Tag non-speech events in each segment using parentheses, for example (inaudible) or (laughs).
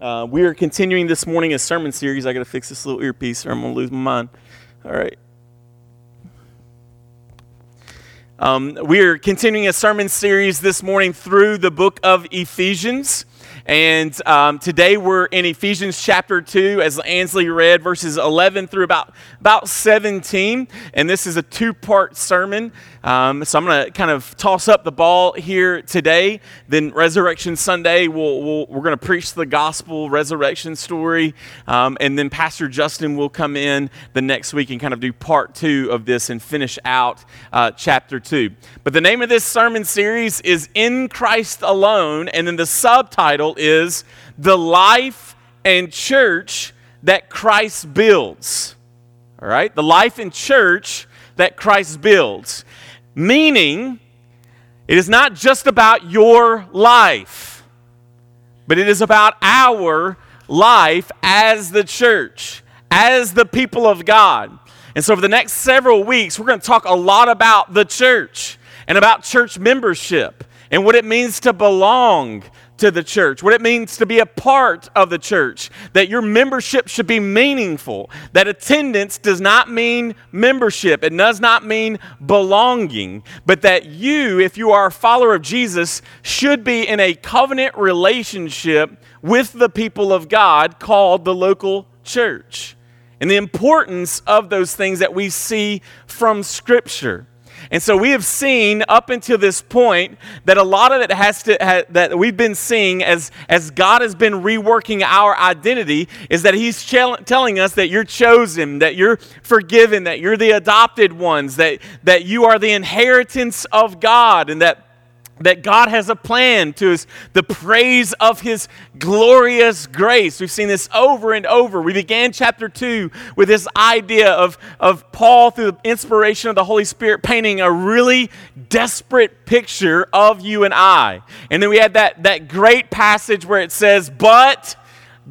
Uh, we are continuing this morning a sermon series. I got to fix this little earpiece or I'm going to lose my mind. All right. Um, we are continuing a sermon series this morning through the book of Ephesians. And um, today we're in Ephesians chapter 2, as Ansley read, verses 11 through about, about 17. And this is a two part sermon. Um, so I'm going to kind of toss up the ball here today. Then Resurrection Sunday, we'll, we we are going to preach the gospel resurrection story. Um, and then Pastor Justin will come in the next week and kind of do part two of this and finish out uh, chapter 2. But the name of this sermon series is In Christ Alone. And then the subtitle is the life and church that Christ builds. All right? The life and church that Christ builds. Meaning, it is not just about your life, but it is about our life as the church, as the people of God. And so, for the next several weeks, we're going to talk a lot about the church and about church membership and what it means to belong to the church, what it means to be a part of the church, that your membership should be meaningful, that attendance does not mean membership, it does not mean belonging, but that you, if you are a follower of Jesus, should be in a covenant relationship with the people of God called the local church. And the importance of those things that we see from Scripture. And so we have seen up until this point that a lot of it has to ha, that we've been seeing as as God has been reworking our identity is that He's ch- telling us that you're chosen, that you're forgiven, that you're the adopted ones, that that you are the inheritance of God, and that that God has a plan to his, the praise of his glorious grace. We've seen this over and over. We began chapter 2 with this idea of, of Paul, through the inspiration of the Holy Spirit, painting a really desperate picture of you and I. And then we had that, that great passage where it says, But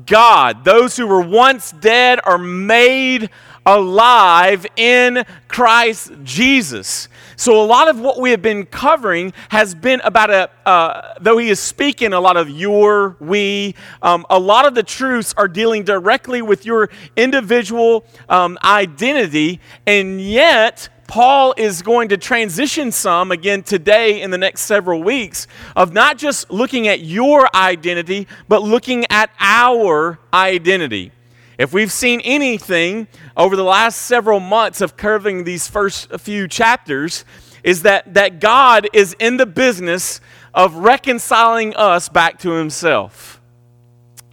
God, those who were once dead are made alive in Christ Jesus. So, a lot of what we have been covering has been about a, uh, though he is speaking a lot of your, we, um, a lot of the truths are dealing directly with your individual um, identity, and yet, Paul is going to transition some again today in the next several weeks of not just looking at your identity, but looking at our identity. If we've seen anything over the last several months of curving these first few chapters, is that, that God is in the business of reconciling us back to Himself.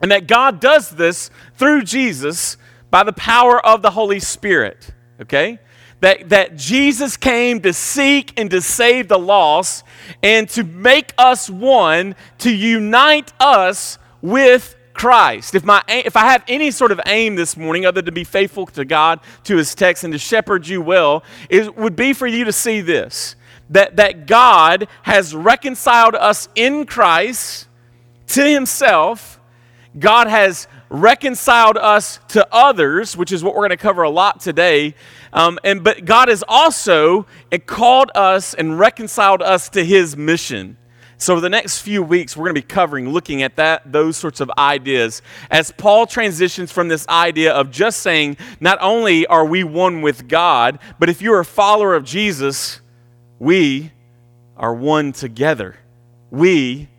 And that God does this through Jesus by the power of the Holy Spirit. Okay? That, that Jesus came to seek and to save the lost and to make us one, to unite us with Christ, if, my, if I have any sort of aim this morning other than to be faithful to God, to His text, and to shepherd you well, it would be for you to see this that, that God has reconciled us in Christ to Himself. God has reconciled us to others, which is what we're going to cover a lot today. Um, and, but God has also called us and reconciled us to His mission. So, over the next few weeks, we're going to be covering, looking at that, those sorts of ideas as Paul transitions from this idea of just saying, not only are we one with God, but if you're a follower of Jesus, we are one together. We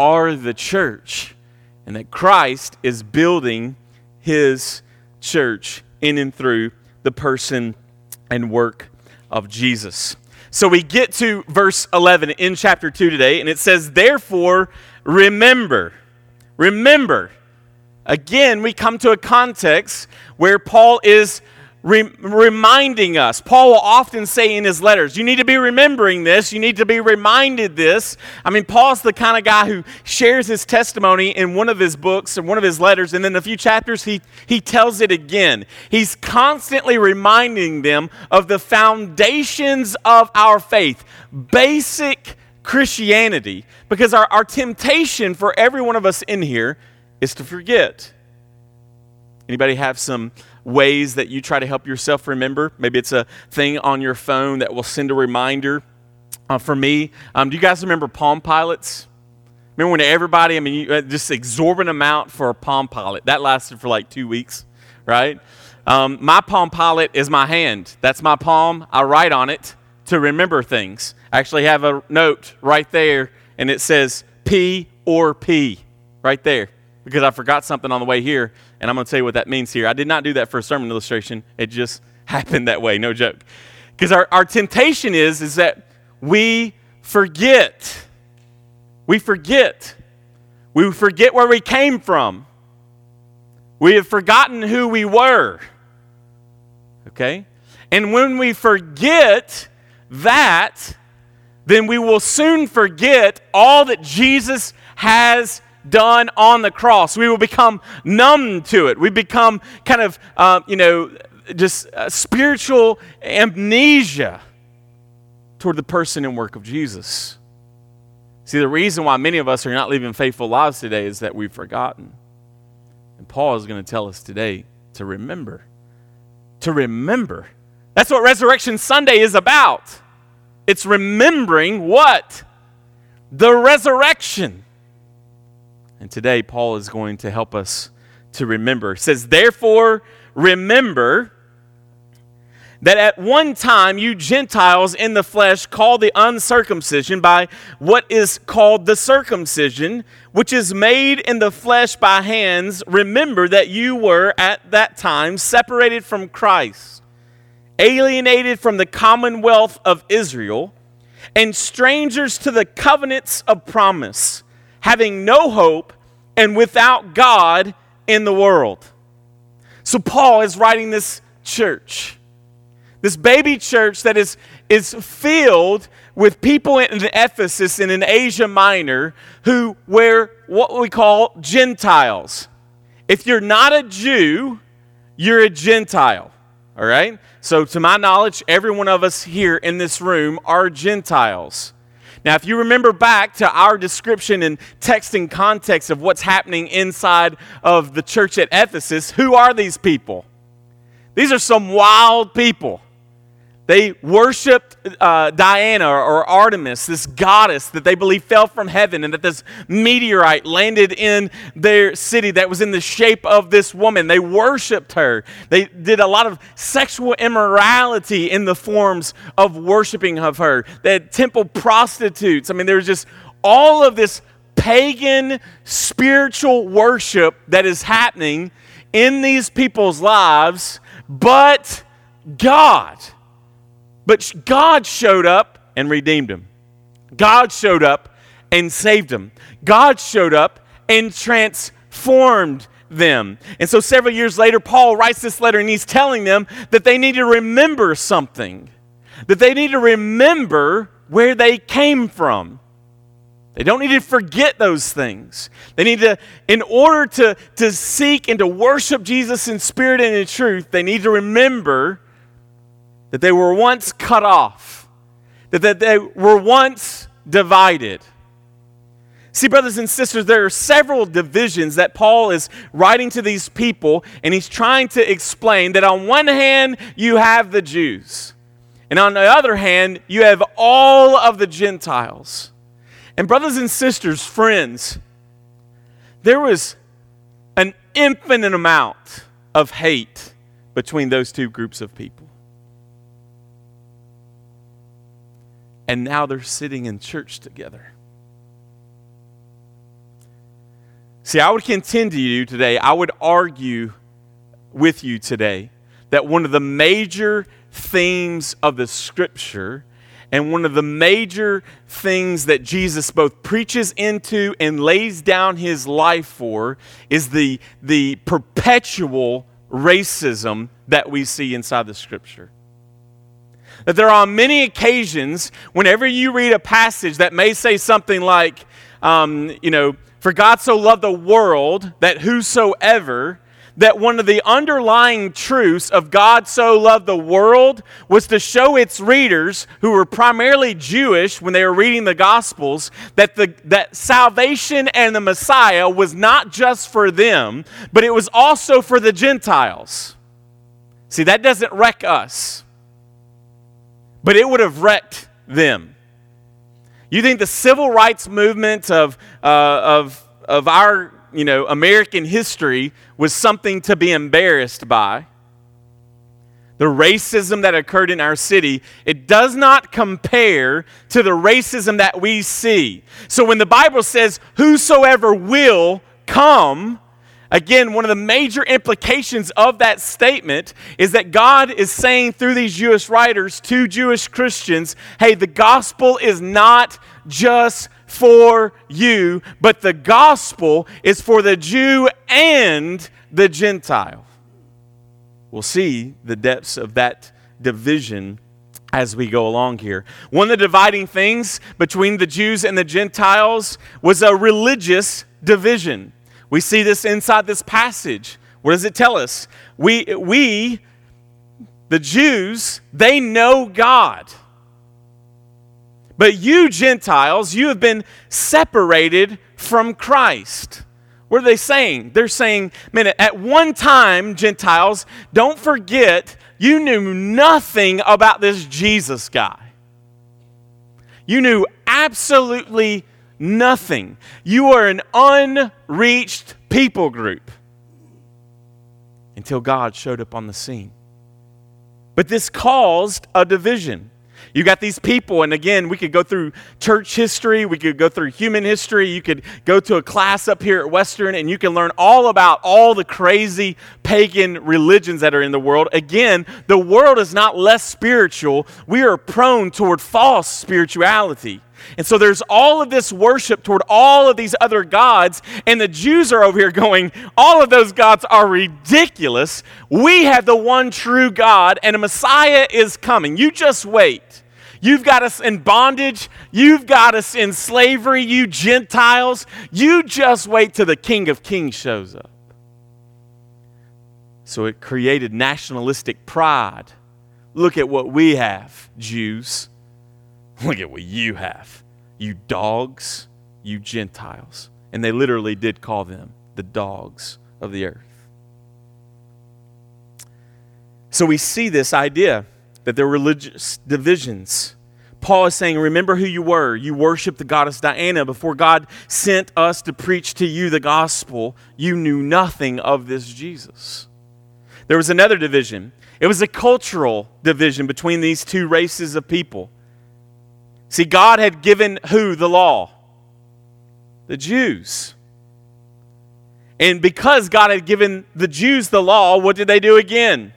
are the church, and that Christ is building his church in and through the person and work of Jesus. So we get to verse 11 in chapter 2 today, and it says, Therefore, remember. Remember. Again, we come to a context where Paul is re- reminding us. Paul will often say in his letters, You need to be remembering this. You need to be reminded this. I mean, Paul's the kind of guy who shares his testimony in one of his books and one of his letters, and then a few chapters he, he tells it again. He's constantly reminding them of the foundations of our faith, basic Christianity, because our, our temptation for every one of us in here is to forget. Anybody have some ways that you try to help yourself remember. Maybe it's a thing on your phone that will send a reminder. Uh, for me, um, do you guys remember Palm Pilots? Remember when everybody, I mean, you, uh, just exorbitant amount for a Palm Pilot. That lasted for like two weeks, right? Um, my Palm Pilot is my hand. That's my palm. I write on it to remember things. I actually have a note right there, and it says P or P right there because I forgot something on the way here, and I'm going to tell you what that means here. I did not do that for a sermon illustration. It just (laughs) happened that way, no joke. Because our, our temptation is, is that we forget. We forget. We forget where we came from. We have forgotten who we were. Okay? And when we forget that, then we will soon forget all that Jesus has done on the cross. We will become numb to it. We become kind of, uh, you know, just spiritual amnesia toward the person and work of Jesus. See, the reason why many of us are not living faithful lives today is that we've forgotten. And Paul is going to tell us today to remember. To remember. That's what Resurrection Sunday is about. It's remembering what? The resurrection. And today, Paul is going to help us to remember. It says, Therefore, remember that at one time you Gentiles in the flesh called the uncircumcision by what is called the circumcision, which is made in the flesh by hands, remember that you were at that time separated from Christ, alienated from the commonwealth of Israel, and strangers to the covenants of promise, having no hope and without God in the world. So, Paul is writing this church this baby church that is, is filled with people in Ephesus and in Asia Minor who were what we call Gentiles. If you're not a Jew, you're a Gentile. All right? So, to my knowledge, every one of us here in this room are Gentiles. Now, if you remember back to our description and text and context of what's happening inside of the church at Ephesus, who are these people? These are some wild people. They worshiped uh, Diana or Artemis, this goddess that they believe fell from heaven, and that this meteorite landed in their city that was in the shape of this woman. They worshiped her. They did a lot of sexual immorality in the forms of worshiping of her. They had temple prostitutes. I mean, there's just all of this pagan spiritual worship that is happening in these people's lives, but God but God showed up and redeemed him. God showed up and saved them. God showed up and transformed them. And so several years later, Paul writes this letter and he's telling them that they need to remember something, that they need to remember where they came from. They don't need to forget those things. They need to, in order to, to seek and to worship Jesus in spirit and in truth, they need to remember that they were once cut off, that, that they were once divided. See, brothers and sisters, there are several divisions that Paul is writing to these people, and he's trying to explain that on one hand, you have the Jews, and on the other hand, you have all of the Gentiles. And, brothers and sisters, friends, there was an infinite amount of hate between those two groups of people. And now they're sitting in church together. See, I would contend to you today, I would argue with you today that one of the major themes of the scripture and one of the major things that Jesus both preaches into and lays down his life for is the, the perpetual racism that we see inside the scripture. That there are many occasions whenever you read a passage that may say something like, um, you know, for God so loved the world that whosoever, that one of the underlying truths of God so loved the world was to show its readers, who were primarily Jewish when they were reading the Gospels, that, the, that salvation and the Messiah was not just for them, but it was also for the Gentiles. See, that doesn't wreck us but it would have wrecked them. You think the civil rights movement of, uh, of, of our you know, American history was something to be embarrassed by. The racism that occurred in our city, it does not compare to the racism that we see. So when the Bible says, Whosoever will come, Again, one of the major implications of that statement is that God is saying through these Jewish writers to Jewish Christians hey, the gospel is not just for you, but the gospel is for the Jew and the Gentile. We'll see the depths of that division as we go along here. One of the dividing things between the Jews and the Gentiles was a religious division. We see this inside this passage. What does it tell us? We, we the Jews, they know God. But you, Gentiles, you have been separated from Christ. What are they saying? They're saying, man, at one time, Gentiles, don't forget you knew nothing about this Jesus guy. You knew absolutely nothing. You are an unreached people group until God showed up on the scene. But this caused a division. You got these people, and again, we could go through church history, we could go through human history, you could go to a class up here at Western, and you can learn all about all the crazy pagan religions that are in the world. Again, the world is not less spiritual, we are prone toward false spirituality. And so there's all of this worship toward all of these other gods, and the Jews are over here going, all of those gods are ridiculous. We have the one true God, and a Messiah is coming. You just wait. You've got us in bondage. You've got us in slavery, you Gentiles. You just wait till the King of Kings shows up. So it created nationalistic pride. Look at what we have, Jews. (laughs) Look at what you have, you dogs, you Gentiles. And they literally did call them the dogs of the earth. So we see this idea that there are religious divisions. Paul is saying, Remember who you were. You worshiped the goddess Diana. Before God sent us to preach to you the gospel, you knew nothing of this Jesus. There was another division. It was a cultural division between these two races of people. See, God had given who the law? The Jews. And because God had given the Jews the law, what did they do again?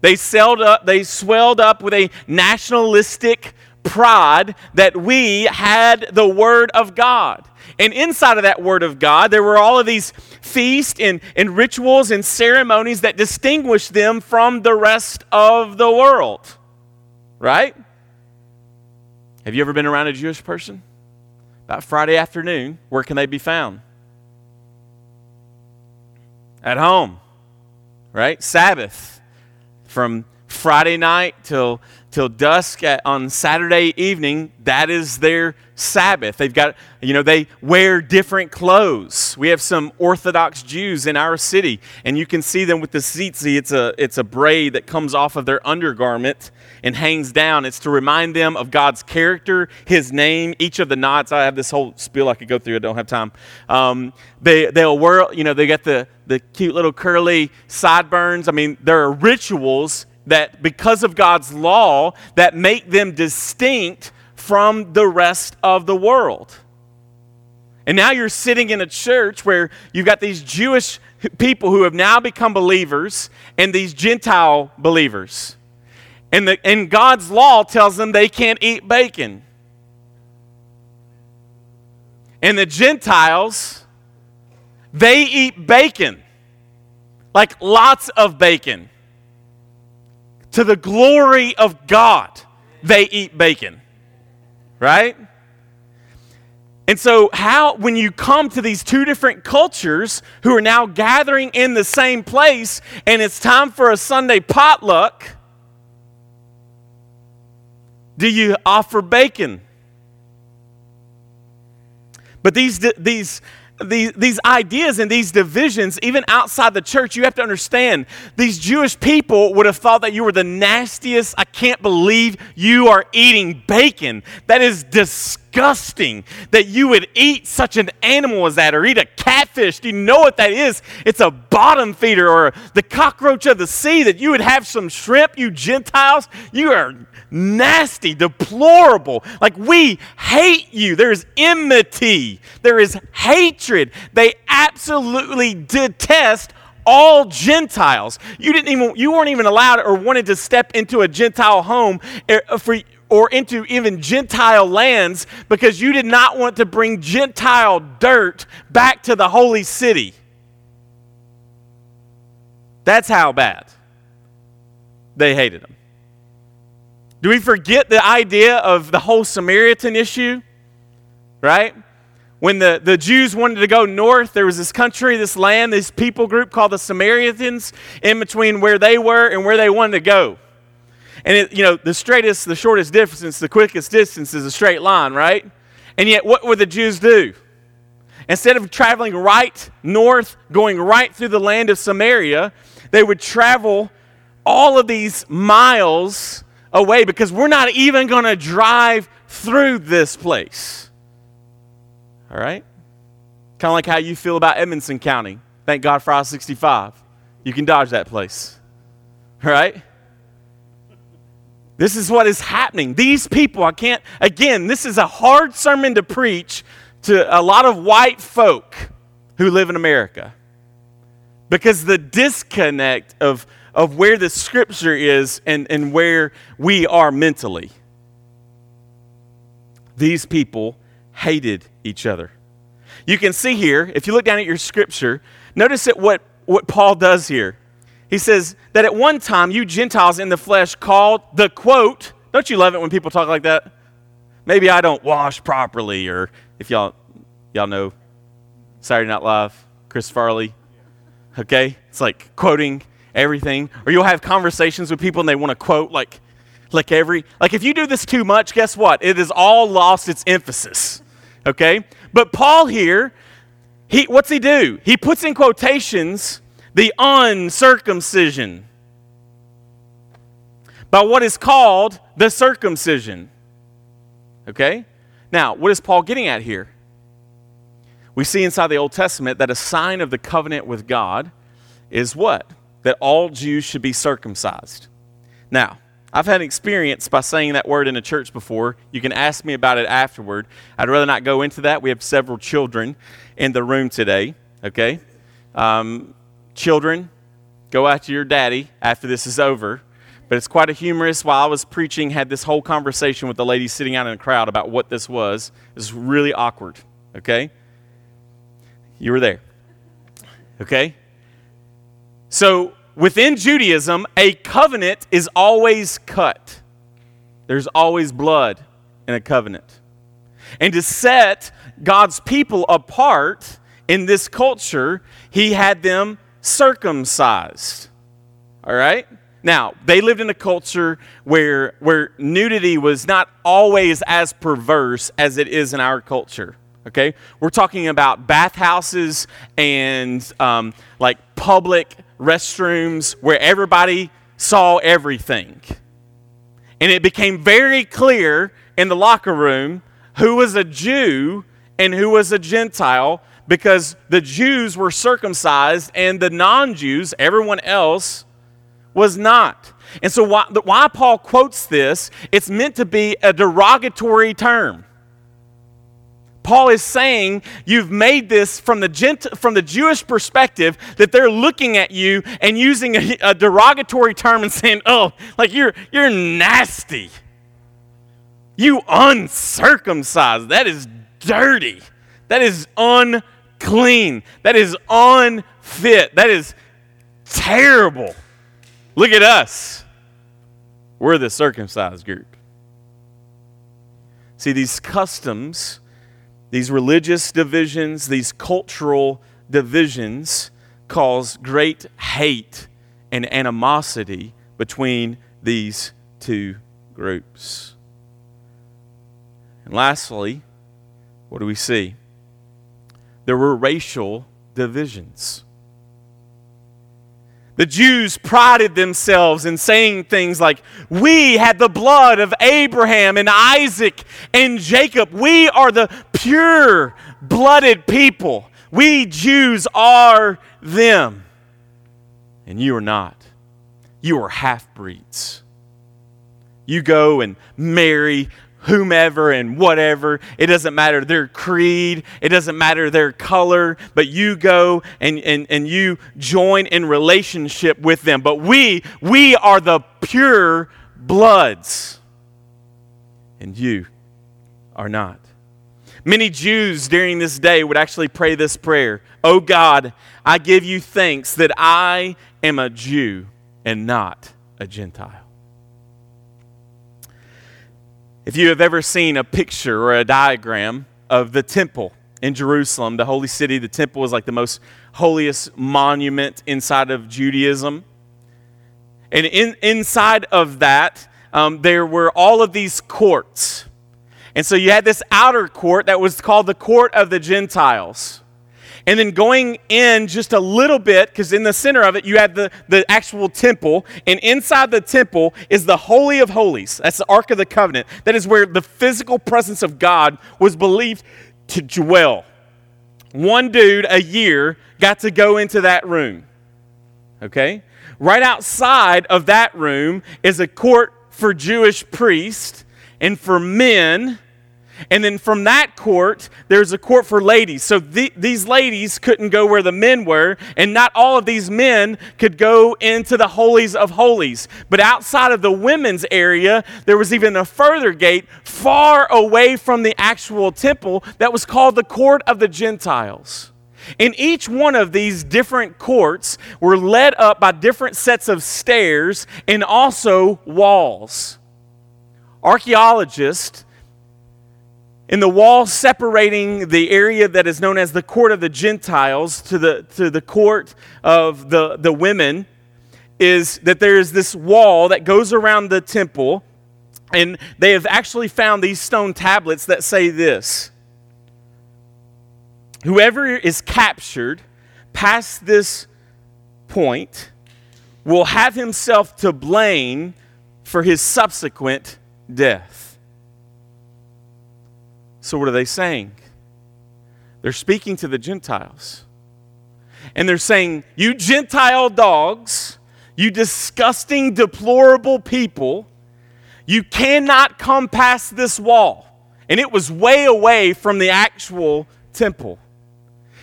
They, up, they swelled up with a nationalistic pride that we had the Word of God. And inside of that Word of God, there were all of these feasts and, and rituals and ceremonies that distinguished them from the rest of the world. Right? Have you ever been around a Jewish person? About Friday afternoon, where can they be found? At home, right? Sabbath. From Friday night till till dusk at, on Saturday evening, that is their Sabbath. They've got, you know, they wear different clothes. We have some Orthodox Jews in our city, and you can see them with the tzitzi. It's a, it's a braid that comes off of their undergarment and hangs down. It's to remind them of God's character, His name, each of the knots. I have this whole spiel I could go through. I don't have time. Um, they, they'll wear, you know, they got the, the cute little curly sideburns. I mean, there are rituals that because of God's law that make them distinct from the rest of the world. And now you're sitting in a church where you've got these Jewish people who have now become believers and these Gentile believers. And, the, and God's law tells them they can't eat bacon. And the Gentiles, they eat bacon. Like lots of bacon to the glory of God, they eat bacon. Right? And so, how, when you come to these two different cultures who are now gathering in the same place and it's time for a Sunday potluck, do you offer bacon? But these, these these, these ideas and these divisions, even outside the church, you have to understand these Jewish people would have thought that you were the nastiest. I can't believe you are eating bacon. That is disgusting that you would eat such an animal as that or eat a catfish. Do you know what that is? It's a bottom feeder or the cockroach of the sea that you would have some shrimp, you Gentiles. You are nasty, deplorable. Like we hate you. There's enmity, there is hatred. They absolutely detest all Gentiles. You didn't even you weren't even allowed or wanted to step into a Gentile home eh, for or into even Gentile lands because you did not want to bring Gentile dirt back to the holy city. That's how bad they hated him. Do we forget the idea of the whole Samaritan issue? Right? When the, the Jews wanted to go north, there was this country, this land, this people group called the Samaritans in between where they were and where they wanted to go. And it, you know, the straightest, the shortest distance, the quickest distance is a straight line, right? And yet, what would the Jews do? Instead of traveling right north, going right through the land of Samaria, they would travel all of these miles away because we're not even going to drive through this place. All right? Kind of like how you feel about Edmonson County. Thank God for I 65. You can dodge that place. All right? This is what is happening. These people, I can't, again, this is a hard sermon to preach to a lot of white folk who live in America. Because the disconnect of of where the scripture is and, and where we are mentally. These people hated each other. You can see here, if you look down at your scripture, notice at what, what Paul does here. He says that at one time you Gentiles in the flesh called the quote, don't you love it when people talk like that? Maybe I don't wash properly, or if y'all y'all know Saturday Night Live, Chris Farley. Okay? It's like quoting everything. Or you'll have conversations with people and they want to quote like, like every, like if you do this too much, guess what? It has all lost its emphasis. Okay? But Paul here, he, what's he do? He puts in quotations the uncircumcision by what is called the circumcision. Okay? Now, what is Paul getting at here? We see inside the Old Testament that a sign of the covenant with God is what? That all Jews should be circumcised. Now, I've had experience by saying that word in a church before. You can ask me about it afterward. I'd rather not go into that. We have several children in the room today, okay? Um, children, go after your daddy after this is over. But it's quite a humorous. While I was preaching, had this whole conversation with the lady sitting out in the crowd about what this was. It was really awkward, okay? You were there, okay? So, within Judaism, a covenant is always cut. There's always blood in a covenant. And to set God's people apart in this culture, he had them circumcised. All right? Now, they lived in a culture where, where nudity was not always as perverse as it is in our culture. Okay? We're talking about bathhouses and um, like public restrooms where everybody saw everything. And it became very clear in the locker room who was a Jew and who was a Gentile because the Jews were circumcised and the non Jews, everyone else, was not. And so, why, why Paul quotes this, it's meant to be a derogatory term. Paul is saying you've made this from the, Gent- from the Jewish perspective that they're looking at you and using a, a derogatory term and saying, oh, like you're, you're nasty. You uncircumcised. That is dirty. That is unclean. That is unfit. That is terrible. Look at us. We're the circumcised group. See, these customs these religious divisions, these cultural divisions, cause great hate and animosity between these two groups. And lastly, what do we see? There were racial divisions. The Jews prided themselves in saying things like, We had the blood of Abraham and Isaac and Jacob. We are the pure blooded people. We Jews are them. And you are not. You are half breeds. You go and marry whomever and whatever. It doesn't matter their creed, it doesn't matter their color, but you go and, and, and you join in relationship with them. But we, we are the pure bloods, and you are not. Many Jews during this day would actually pray this prayer Oh God, I give you thanks that I am a Jew and not a Gentile. If you have ever seen a picture or a diagram of the temple in Jerusalem, the holy city, the temple is like the most holiest monument inside of Judaism. And in, inside of that, um, there were all of these courts. And so you had this outer court that was called the court of the Gentiles. And then going in just a little bit, because in the center of it, you had the, the actual temple. And inside the temple is the Holy of Holies. That's the Ark of the Covenant. That is where the physical presence of God was believed to dwell. One dude a year got to go into that room. Okay? Right outside of that room is a court for Jewish priests and for men and then from that court, there's a court for ladies. So the, these ladies couldn't go where the men were, and not all of these men could go into the holies of holies. But outside of the women's area, there was even a further gate far away from the actual temple that was called the court of the Gentiles. In each one of these different courts were led up by different sets of stairs and also walls. Archaeologists in the wall separating the area that is known as the court of the Gentiles to the, to the court of the, the women is that there is this wall that goes around the temple, and they have actually found these stone tablets that say this Whoever is captured past this point will have himself to blame for his subsequent death. So, what are they saying? They're speaking to the Gentiles. And they're saying, You Gentile dogs, you disgusting, deplorable people, you cannot come past this wall. And it was way away from the actual temple.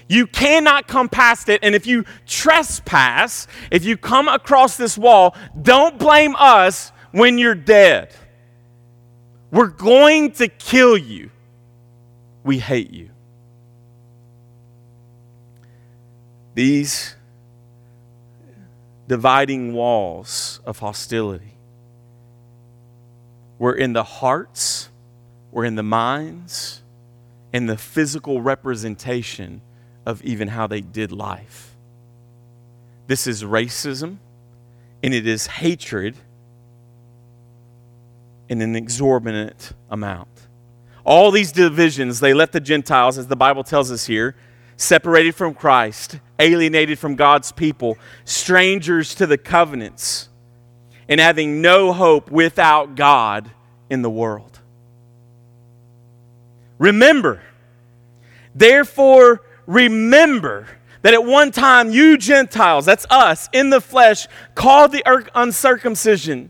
You cannot come past it. And if you trespass, if you come across this wall, don't blame us when you're dead. We're going to kill you we hate you. These dividing walls of hostility were in the hearts, were in the minds, and the physical representation of even how they did life. This is racism, and it is hatred in an exorbitant amount. All these divisions, they left the Gentiles, as the Bible tells us here, separated from Christ, alienated from God's people, strangers to the covenants, and having no hope without God in the world. Remember, therefore, remember that at one time you Gentiles, that's us, in the flesh, called the uncircumcision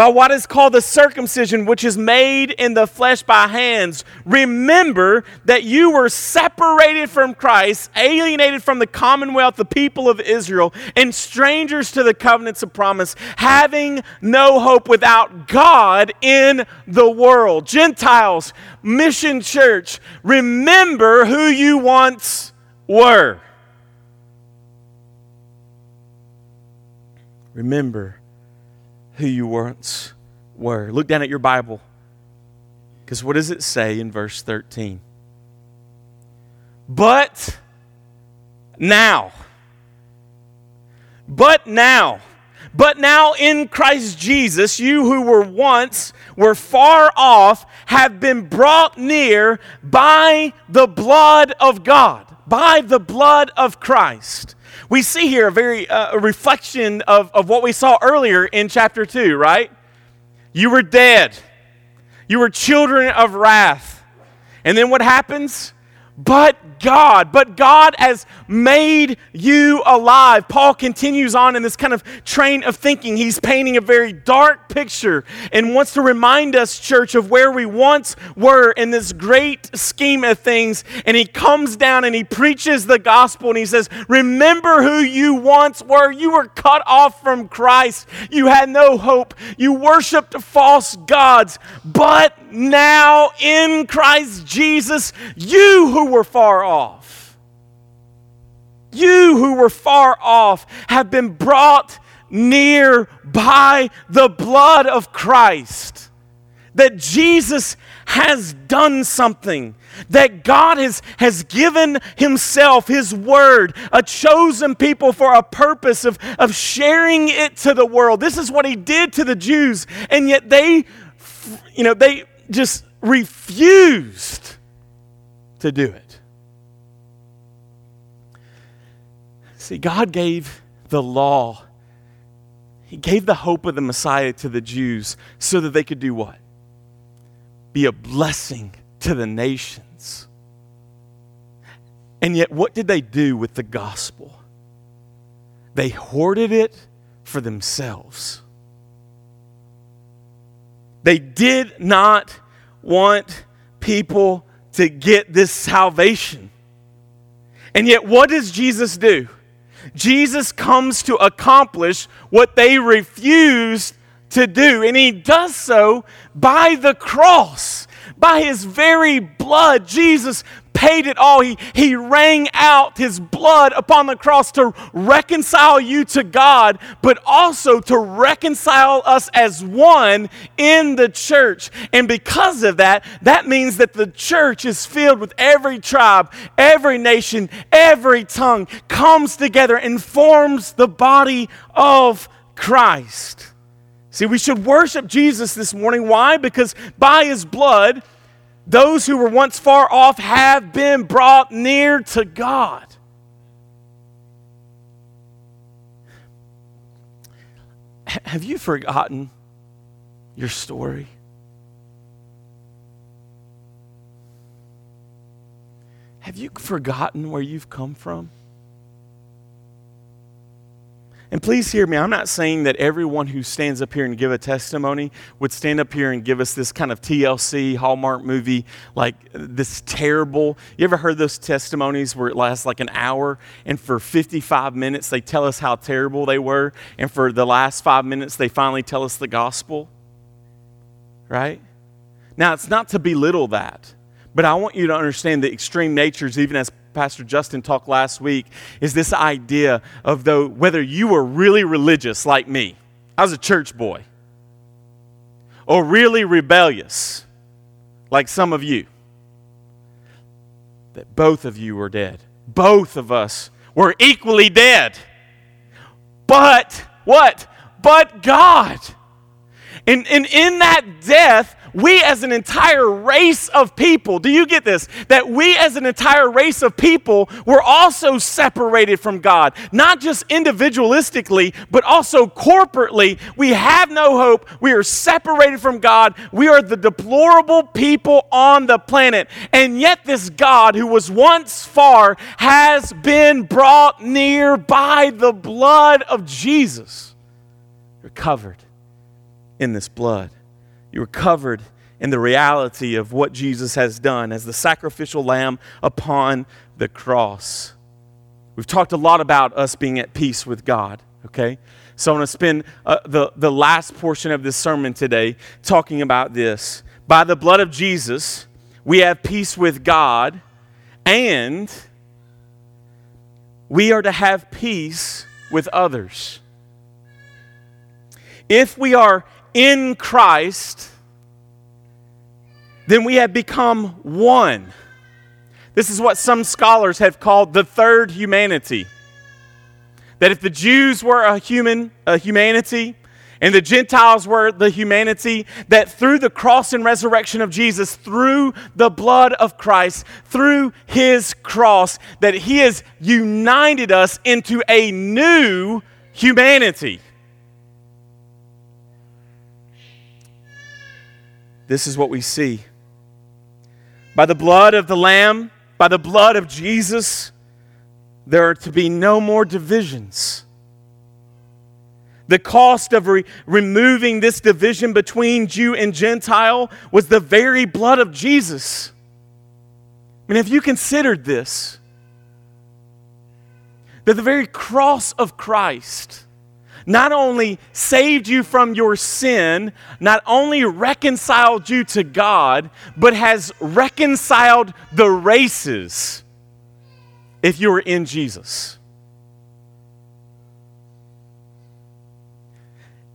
by what is called the circumcision, which is made in the flesh by hands. Remember that you were separated from Christ, alienated from the commonwealth, the people of Israel, and strangers to the covenants of promise, having no hope without God in the world. Gentiles, Mission Church, remember who you once were. Remember who you once were. Look down at your Bible. Because what does it say in verse 13? But now, but now, but now in Christ Jesus, you who were once were far off have been brought near by the blood of God, by the blood of Christ. We see here a very uh, a reflection of, of what we saw earlier in chapter 2, right? You were dead. You were children of wrath. And then what happens? But God, but God has made you alive. Paul continues on in this kind of train of thinking. He's painting a very dark picture and wants to remind us, church, of where we once were in this great scheme of things. And he comes down and he preaches the gospel and he says, Remember who you once were. You were cut off from Christ. You had no hope. You worshiped false gods. But now in Christ Jesus, you who were far off, you who were far off have been brought near by the blood of Christ. That Jesus has done something, that God has, has given Himself, His Word, a chosen people for a purpose of, of sharing it to the world. This is what He did to the Jews, and yet they, you know, they just refused to do it. See, God gave the law, He gave the hope of the Messiah to the Jews so that they could do what? Be a blessing to the nations. And yet, what did they do with the gospel? They hoarded it for themselves. They did not want people to get this salvation. And yet, what does Jesus do? Jesus comes to accomplish what they refused to do, and he does so by the cross. By his very blood, Jesus paid it all. He, he rang out his blood upon the cross to reconcile you to God, but also to reconcile us as one in the church. And because of that, that means that the church is filled with every tribe, every nation, every tongue comes together and forms the body of Christ. See, we should worship Jesus this morning. Why? Because by his blood, those who were once far off have been brought near to God. Have you forgotten your story? Have you forgotten where you've come from? And please hear me, I'm not saying that everyone who stands up here and give a testimony would stand up here and give us this kind of TLC Hallmark movie, like this terrible. You ever heard those testimonies where it lasts like an hour and for 55 minutes they tell us how terrible they were, and for the last five minutes they finally tell us the gospel? Right? Now, it's not to belittle that, but I want you to understand the extreme natures, even as Pastor Justin talked last week is this idea of though whether you were really religious like me, I was a church boy, or really rebellious like some of you, that both of you were dead. Both of us were equally dead. But what? But God. And, and in that death, we as an entire race of people, do you get this? That we as an entire race of people were also separated from God, not just individualistically, but also corporately. We have no hope. We are separated from God. We are the deplorable people on the planet. And yet, this God who was once far has been brought near by the blood of Jesus. You're covered in this blood. You are covered in the reality of what Jesus has done as the sacrificial lamb upon the cross. We've talked a lot about us being at peace with God, okay? So I'm going to spend uh, the, the last portion of this sermon today talking about this. By the blood of Jesus, we have peace with God, and we are to have peace with others. If we are in Christ, then we have become one. This is what some scholars have called the third humanity. That if the Jews were a human, a humanity, And the Gentiles were the humanity that through the cross and resurrection of Jesus, through the blood of Christ, through his cross, that he has united us into a new humanity. This is what we see. By the blood of the Lamb, by the blood of Jesus, there are to be no more divisions. The cost of re- removing this division between Jew and Gentile was the very blood of Jesus. I mean, have you considered this? That the very cross of Christ not only saved you from your sin, not only reconciled you to God, but has reconciled the races if you are in Jesus.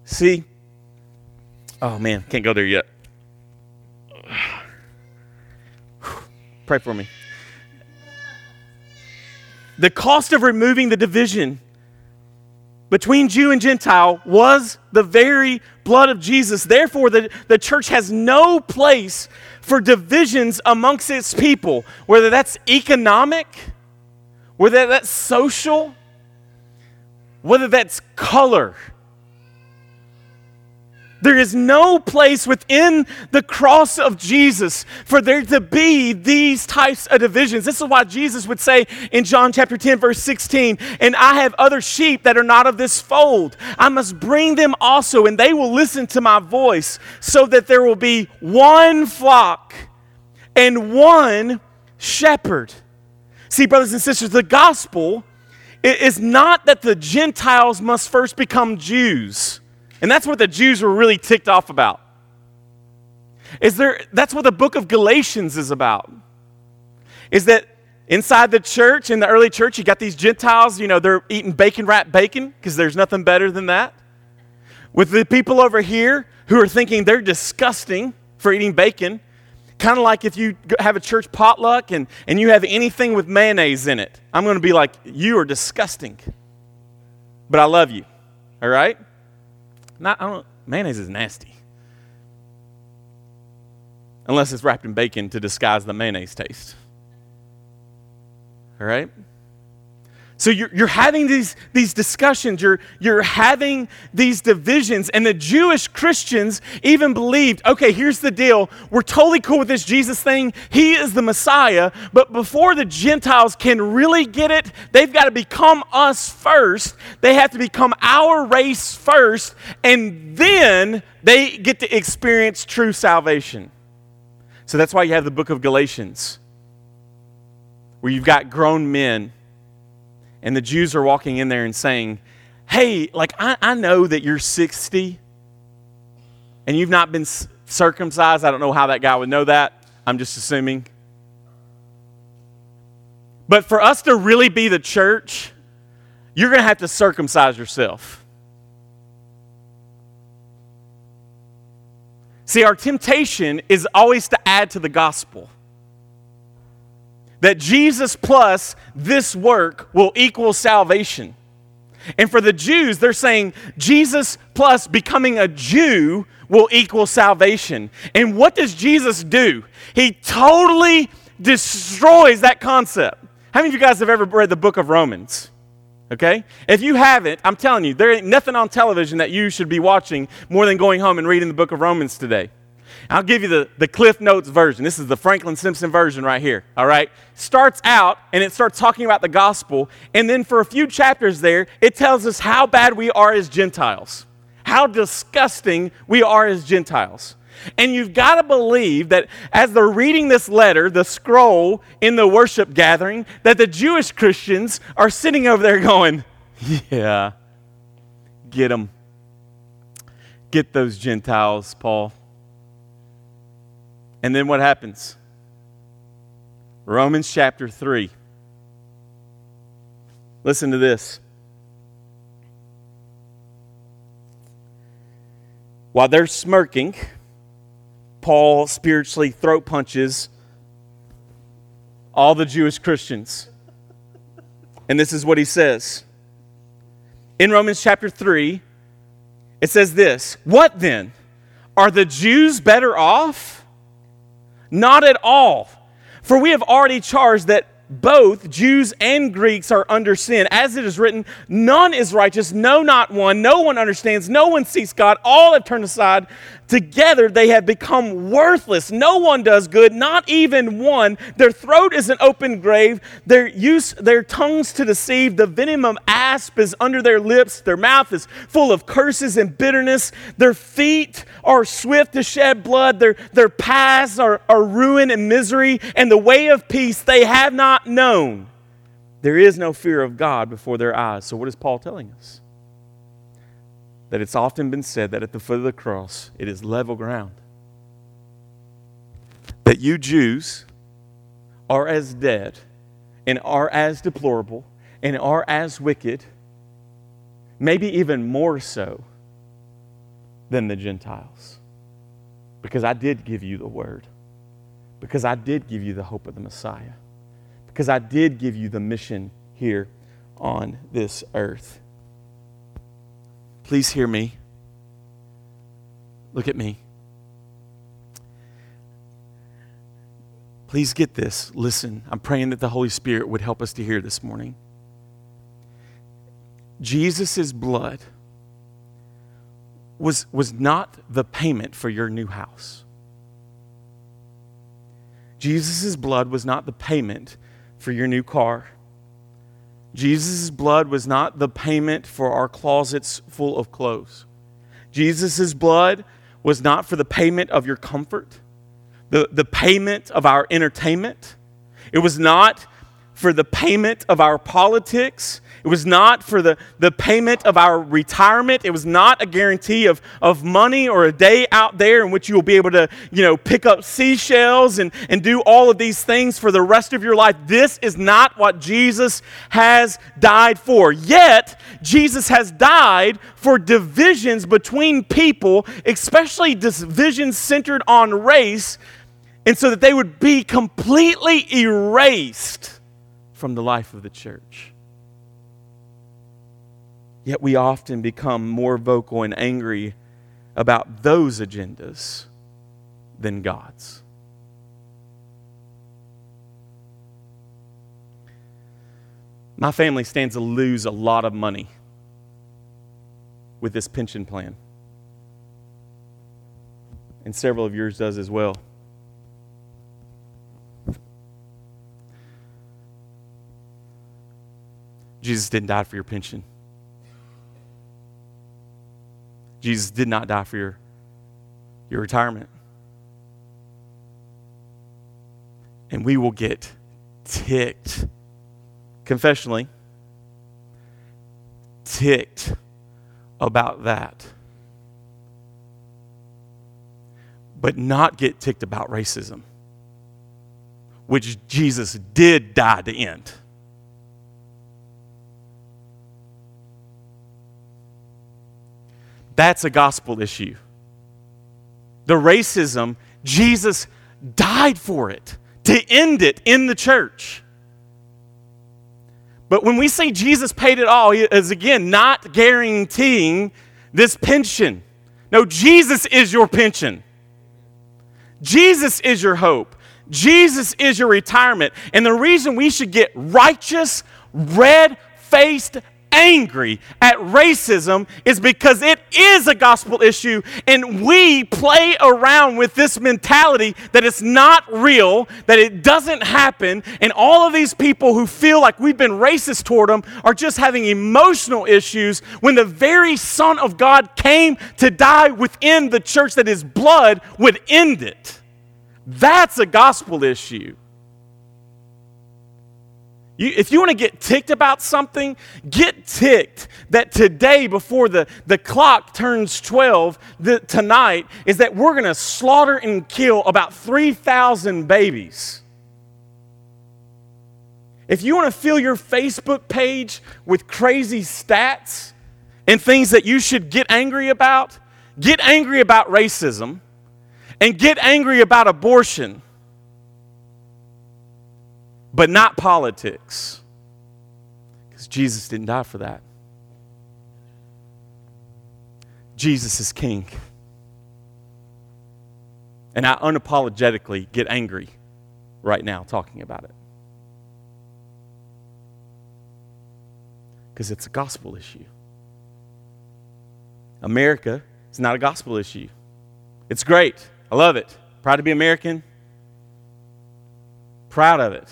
See? Oh man, can't go there yet. (sighs) Pray for me. The cost of removing the division between Jew and Gentile was the very blood of Jesus. Therefore, the, the church has no place for divisions amongst its people, whether that's economic, whether that's social, whether that's color there is no place within the cross of Jesus for there to be these types of divisions. This is why Jesus would say in John chapter 10, verse 16, And I have other sheep that are not of this fold. I must bring them also, and they will listen to my voice, so that there will be one flock and one shepherd. See, brothers and sisters, the gospel is not that the Gentiles must first become Jews. And that's what the Jews were really ticked off about. Is there that's what the book of Galatians is about. Is that inside the church, in the early church, you got these Gentiles, you know, they're eating bacon wrapped bacon because there's nothing better than that. With the people over here who are thinking they're disgusting for eating bacon, kind of like if you have a church potluck and, and you have anything with mayonnaise in it. I'm going to be like, you are disgusting. But I love you. All right? Not, I don't, mayonnaise is nasty. Unless it's wrapped in bacon to disguise the mayonnaise taste. All right? So you're, you're having these, these discussions, you're, you're having these divisions, and the Jewish Christians even believed okay, here's the deal. We're totally cool with this Jesus thing. He is the Messiah, but before the Gentiles can really get it, they've got to become us first. They have to become our race first, and then they get to experience true salvation. So that's why you have the book of Galatians, where you've got grown men and the Jews are walking in there and saying, Hey, like, I, I know that you're 60 and you've not been circumcised. I don't know how that guy would know that. I'm just assuming. But for us to really be the church, you're going to have to circumcise yourself. See, our temptation is always to add to the gospel that Jesus plus this work will equal salvation. And for the Jews, they're saying Jesus plus becoming a Jew will equal salvation. And what does Jesus do? He totally destroys that concept. How many of you guys have ever read the book of Romans? Okay? If you haven't, I'm telling you, there ain't nothing on television that you should be watching more than going home and reading the book of Romans today. I'll give you the, the Cliff Notes version. This is the Franklin Simpson version right here. All right? Starts out and it starts talking about the gospel. And then for a few chapters there, it tells us how bad we are as Gentiles, how disgusting we are as Gentiles. And you've got to believe that as they're reading this letter, the scroll in the worship gathering, that the Jewish Christians are sitting over there going, Yeah, get them. Get those Gentiles, Paul. And then what happens? Romans chapter 3. Listen to this. While they're smirking, Paul spiritually throat punches all the Jewish Christians. And this is what he says. In Romans chapter 3, It says this What then? Are the Jews better off? Not at all. For we have already charged that both Jews and Greeks are under sin. As it is written, none is righteous, no, not one. No one understands, no one seeks God. All have turned aside. Together they have become worthless. No one does good, not even one. Their throat is an open grave. Their use their tongues to deceive. The venom of asp is under their lips. Their mouth is full of curses and bitterness. Their feet are swift to shed blood. Their, their paths are, are ruin and misery. And the way of peace they have not known. There is no fear of God before their eyes. So, what is Paul telling us? That it's often been said that at the foot of the cross it is level ground. That you Jews are as dead and are as deplorable and are as wicked, maybe even more so than the Gentiles. Because I did give you the word, because I did give you the hope of the Messiah, because I did give you the mission here on this earth. Please hear me. Look at me. Please get this. Listen, I'm praying that the Holy Spirit would help us to hear this morning. Jesus' blood was, was not the payment for your new house. Jesus' blood was not the payment for your new car. Jesus' blood was not the payment for our closets full of clothes. Jesus' blood was not for the payment of your comfort, the, the payment of our entertainment. It was not for the payment of our politics. It was not for the, the payment of our retirement. It was not a guarantee of, of money or a day out there in which you will be able to, you know, pick up seashells and, and do all of these things for the rest of your life. This is not what Jesus has died for. Yet, Jesus has died for divisions between people, especially divisions centered on race, and so that they would be completely erased from the life of the church. Yet we often become more vocal and angry about those agendas than God's. My family stands to lose a lot of money with this pension plan. And several of yours does as well. Jesus didn't die for your pension. Jesus did not die for your, your retirement. And we will get ticked, confessionally, ticked about that. But not get ticked about racism, which Jesus did die to end. That's a gospel issue. The racism, Jesus died for it, to end it in the church. But when we say Jesus paid it all, he is again not guaranteeing this pension. No, Jesus is your pension. Jesus is your hope. Jesus is your retirement. And the reason we should get righteous, red faced angry at racism is because it is a gospel issue, and we play around with this mentality that it's not real, that it doesn't happen, and all of these people who feel like we've been racist toward them are just having emotional issues when the very Son of God came to die within the church that his blood would end it. That's a gospel issue. You, if you want to get ticked about something, get ticked that today, before the, the clock turns 12 the, tonight, is that we're going to slaughter and kill about 3,000 babies. If you want to fill your Facebook page with crazy stats and things that you should get angry about, get angry about racism and get angry about abortion but not politics. Because Jesus didn't die for that. Jesus is king. And I unapologetically get angry right now talking about it. Because it's a gospel issue. America is not a gospel issue. It's great. I love it. Proud to be American. Proud of it.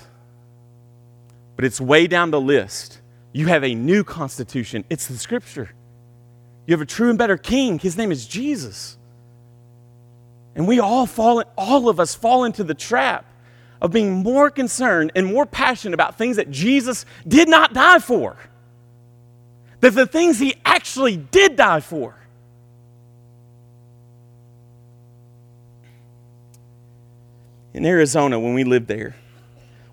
But it's way down the list. You have a new constitution, it's the scripture. You have a true and better king. His name is Jesus. And we all fall, all of us fall into the trap of being more concerned and more passionate about things that Jesus did not die for. That the things he actually did die for. In Arizona, when we lived there,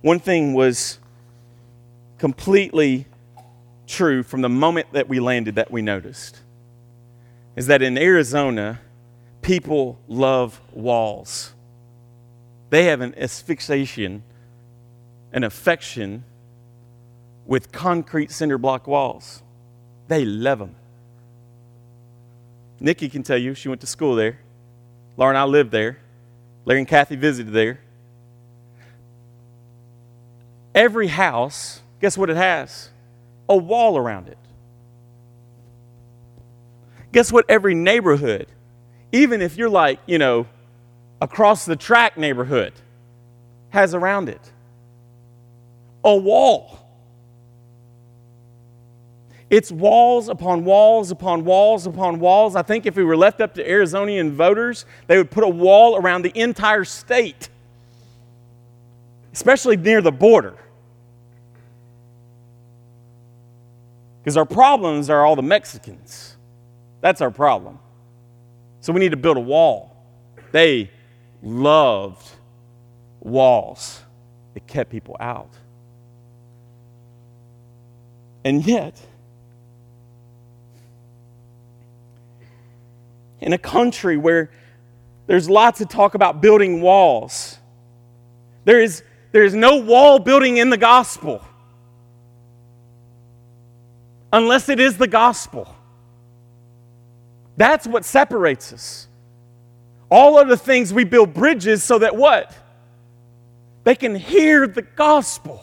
one thing was completely true from the moment that we landed that we noticed is that in Arizona, people love walls. They have an asphyxiation, an affection with concrete cinder block walls. They love them. Nikki can tell you, she went to school there. Laura and I lived there. Larry and Kathy visited there. Every house, guess what it has? A wall around it. Guess what? Every neighborhood, even if you're like, you know, across the track neighborhood, has around it a wall. It's walls upon walls upon walls upon walls. I think if we were left up to Arizonian voters, they would put a wall around the entire state, especially near the border. Because our problems are all the Mexicans. That's our problem. So we need to build a wall. They loved walls, it kept people out. And yet, in a country where there's lots of talk about building walls, there is, there is no wall building in the gospel unless it is the gospel. That's what separates us. All of the things we build bridges so that what? They can hear the gospel,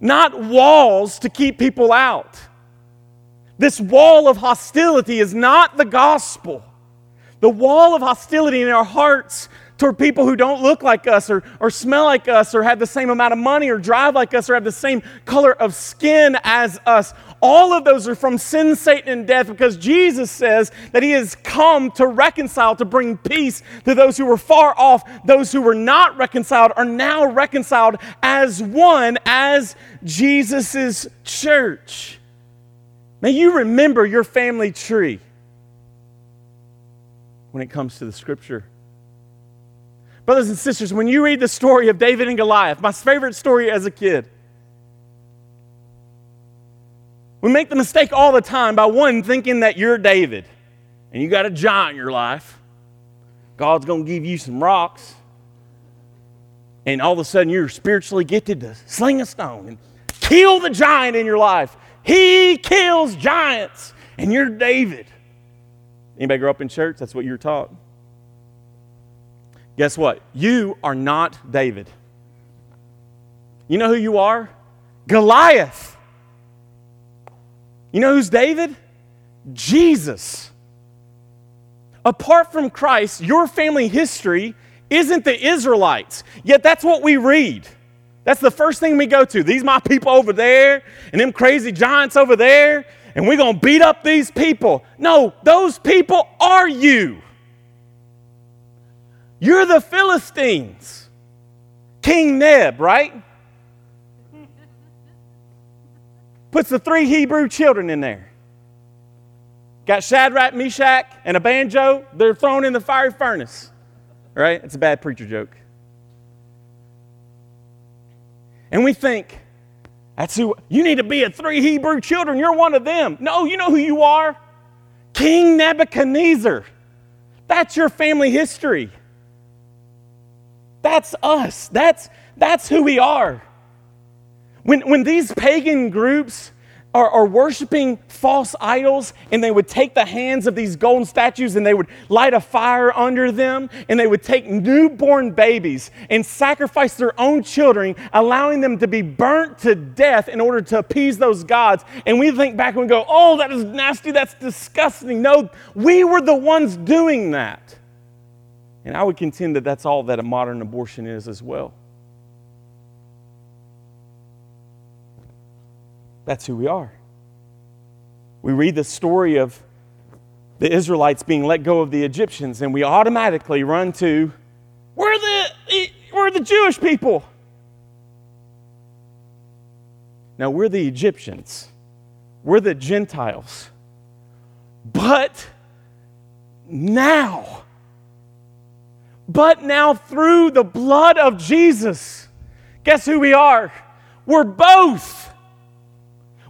not walls to keep people out. This wall of hostility is not the gospel. The wall of hostility in our hearts toward people who don't look like us or, or smell like us or have the same amount of money or drive like us or have the same color of skin as us. All of those are from sin, Satan, and death because Jesus says that He has come to reconcile, to bring peace to those who were far off. Those who were not reconciled are now reconciled as one, as Jesus' church. May you remember your family tree when it comes to the scripture. Brothers and sisters, when you read the story of David and Goliath, my favorite story as a kid, we make the mistake all the time by one thinking that you're David and you got a giant in your life. God's going to give you some rocks, and all of a sudden you're spiritually gifted to sling a stone and kill the giant in your life. He kills giants, and you're David. Anybody grow up in church? That's what you're taught. Guess what? You are not David. You know who you are? Goliath. You know who's David? Jesus. Apart from Christ, your family history isn't the Israelites. Yet that's what we read. That's the first thing we go to. These my people over there, and them crazy giants over there, and we're going to beat up these people. No, those people are you. You're the Philistines. King Neb, right? Puts the three Hebrew children in there. Got Shadrach, Meshach, and a banjo. They're thrown in the fiery furnace. Right? It's a bad preacher joke. And we think, that's who, you need to be a three Hebrew children. You're one of them. No, you know who you are? King Nebuchadnezzar. That's your family history. That's us. That's, that's who we are. When, when these pagan groups are, are worshiping false idols and they would take the hands of these golden statues and they would light a fire under them and they would take newborn babies and sacrifice their own children, allowing them to be burnt to death in order to appease those gods. And we think back and we go, oh, that is nasty, that's disgusting. No, we were the ones doing that. And I would contend that that's all that a modern abortion is as well. That's who we are. We read the story of the Israelites being let go of the Egyptians, and we automatically run to, we're the, we're the Jewish people. Now, we're the Egyptians, we're the Gentiles. But now, but now through the blood of Jesus, guess who we are? We're both.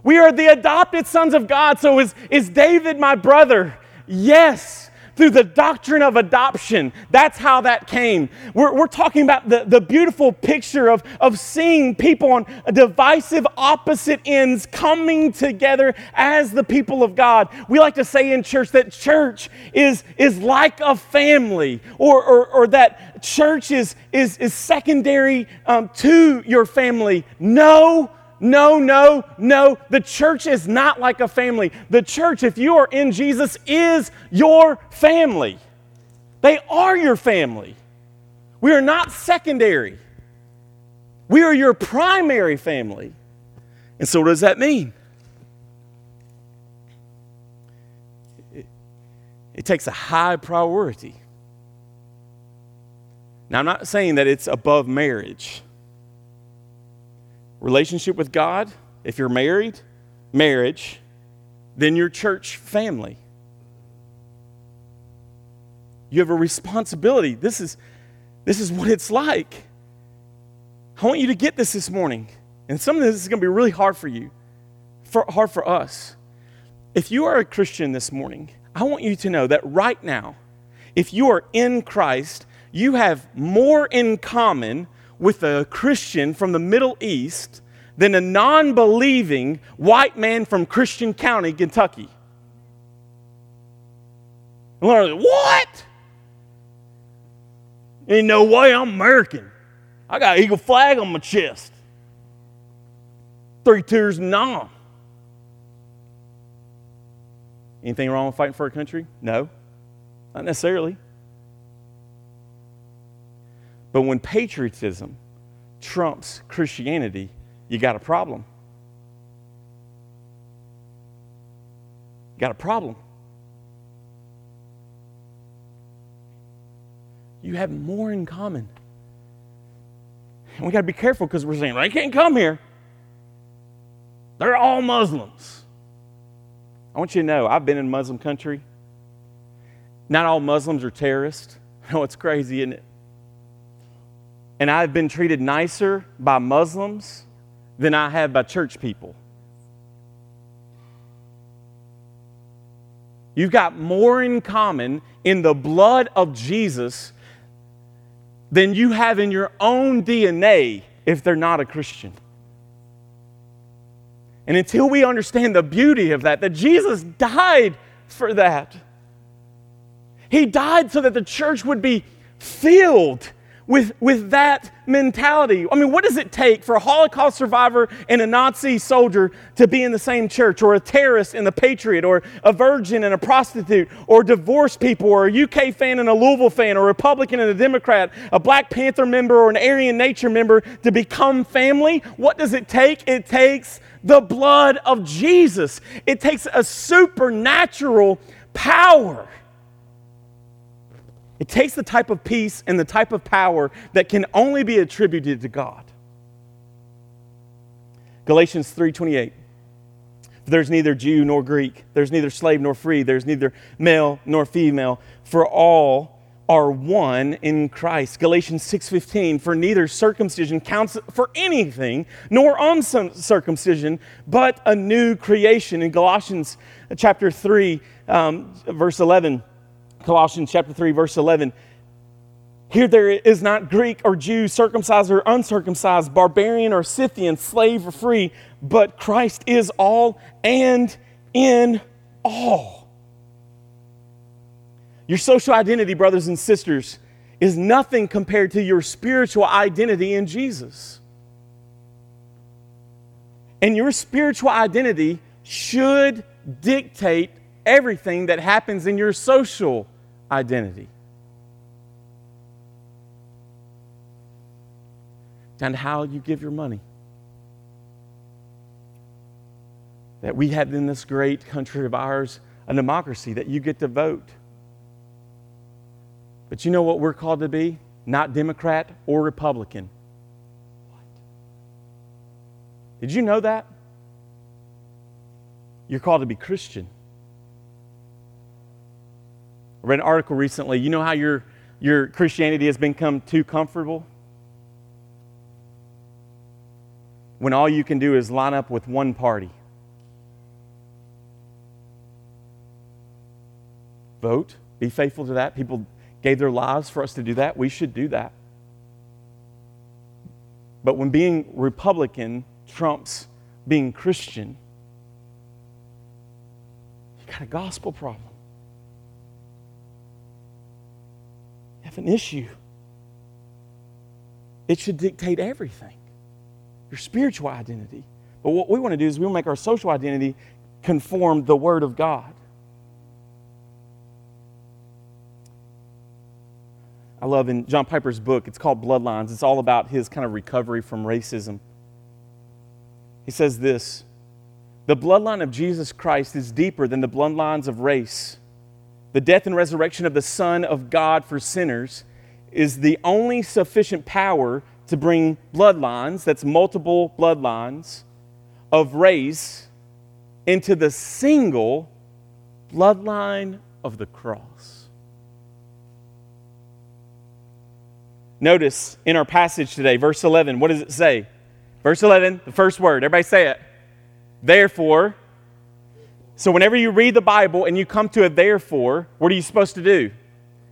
We are the adopted sons of God. So is, is David my brother? Yes, through the doctrine of adoption. That's how that came. We're, we're talking about the, the beautiful picture of, of seeing people on divisive opposite ends coming together as the people of God. We like to say in church that church is, is like a family, or, or, or that church is, is, is secondary um, to your family. No, no, no, no. The church is not like a family. The church, if you are in Jesus, is your family. They are your family. We are not secondary. We are your primary family. And so, what does that mean? It, it takes a high priority. Now, I'm not saying that it's above marriage relationship with God, if you're married, marriage, then your church family. You have a responsibility. This is, this is what it's like. I want you to get this this morning. And some of this is going to be really hard for you, for, hard for us. If you are a Christian this morning, I want you to know that right now, if you are in Christ, you have more in common with a Christian from the Middle East than a non believing white man from Christian County, Kentucky. And like, what? Ain't no way I'm American. I got eagle flag on my chest. Three tears nom. Anything wrong with fighting for a country? No, not necessarily. But when patriotism trumps Christianity, you got a problem. You got a problem. You have more in common. And we got to be careful because we're saying, they can't come here. They're all Muslims. I want you to know, I've been in Muslim country. Not all Muslims are terrorists. (laughs) Oh, it's crazy, isn't it? And I've been treated nicer by Muslims than I have by church people. You've got more in common in the blood of Jesus than you have in your own DNA if they're not a Christian. And until we understand the beauty of that, that Jesus died for that, He died so that the church would be filled with, with that mentality. I mean, what does it take for a Holocaust survivor and a Nazi soldier to be in the same church, or a terrorist and a patriot, or a virgin and a prostitute, or divorced people, or a UK fan and a Louisville fan, or a Republican and a Democrat, a Black Panther member or an Aryan Nation member to become family? What does it take? It takes the blood of Jesus, it takes a supernatural power. It takes the type of peace and the type of power that can only be attributed to God. Galatians 3:28 There's neither Jew nor Greek, there's neither slave nor free, there's neither male nor female, for all are one in Christ. Galatians 6:15 for neither circumcision counts for anything nor uncircumcision but a new creation. In Galatians chapter 3 um, verse 11 Colossians chapter 3, verse 11. Here there is not Greek or Jew, circumcised or uncircumcised, barbarian or Scythian, slave or free, but Christ is all and in all. Your social identity, brothers and sisters, is nothing compared to your spiritual identity in Jesus. And your spiritual identity should dictate everything that happens in your social identity. And how you give your money. That we have in this great country of ours a democracy that you get to vote. But you know what we're called to be? Not Democrat or Republican. What? Did you know that? You're called to be Christian. I read an article recently. You know how your, your Christianity has become too comfortable? When all you can do is line up with one party. Vote, be faithful to that. People gave their lives for us to do that. We should do that. But when being Republican trumps being Christian, you got a gospel problem. Have an issue. It should dictate everything your spiritual identity. But what we want to do is we want to make our social identity conform the Word of God. I love in John Piper's book, it's called Bloodlines. It's all about his kind of recovery from racism. He says this The bloodline of Jesus Christ is deeper than the bloodlines of race. The death and resurrection of the Son of God for sinners is the only sufficient power to bring bloodlines, that's multiple bloodlines, of race into the single bloodline of the cross. Notice in our passage today, verse 11, what does it say? Verse 11, the first word, everybody say it. Therefore, so whenever you read the Bible and you come to a therefore, what are you supposed to do?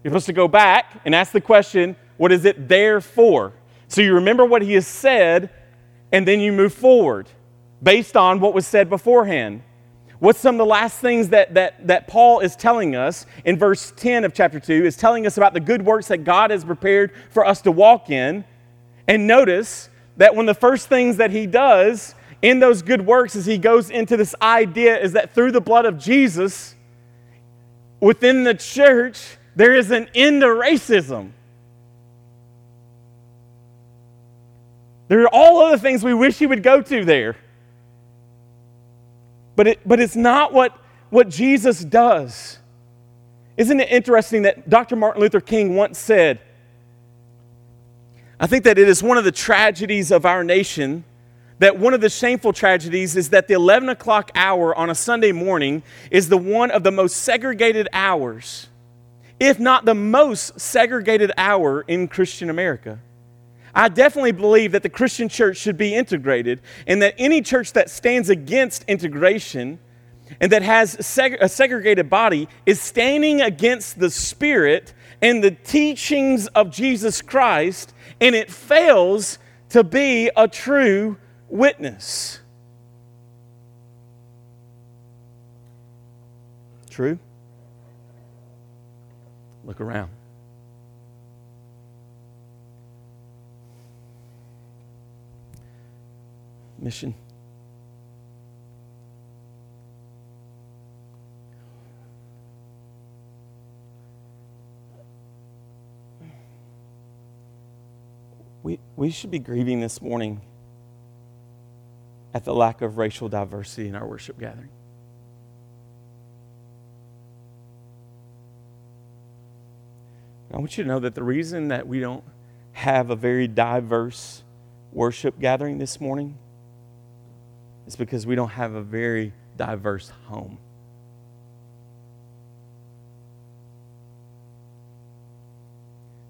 You're supposed to go back and ask the question, what is it there for? So you remember what he has said, and then you move forward based on what was said beforehand. What's some of the last things that, that, that Paul is telling us in verse 10 of chapter 2 is telling us about the good works that God has prepared for us to walk in. And notice that one of the first things that he does in those good works as he goes into this idea is that through the blood of Jesus, within the church, there is an end to racism. There are all other things we wish he would go to there. But, it, but it's not what, what Jesus does. Isn't it interesting that Dr. Martin Luther King once said, I think that it is one of the tragedies of our nation that one of the shameful tragedies is that the 11 o'clock hour on a Sunday morning is the one of the most segregated hours, if not the most segregated hour in Christian America. I definitely believe that the Christian church should be integrated, and that any church that stands against integration and that has a segregated body is standing against the Spirit and the teachings of Jesus Christ, and it fails to be a true witness. True? Look around. mission. We, we should be grieving this morning at the lack of racial diversity in our worship gathering. I want you to know that the reason that we don't have a very diverse worship gathering this morning is because we don't have a very diverse home.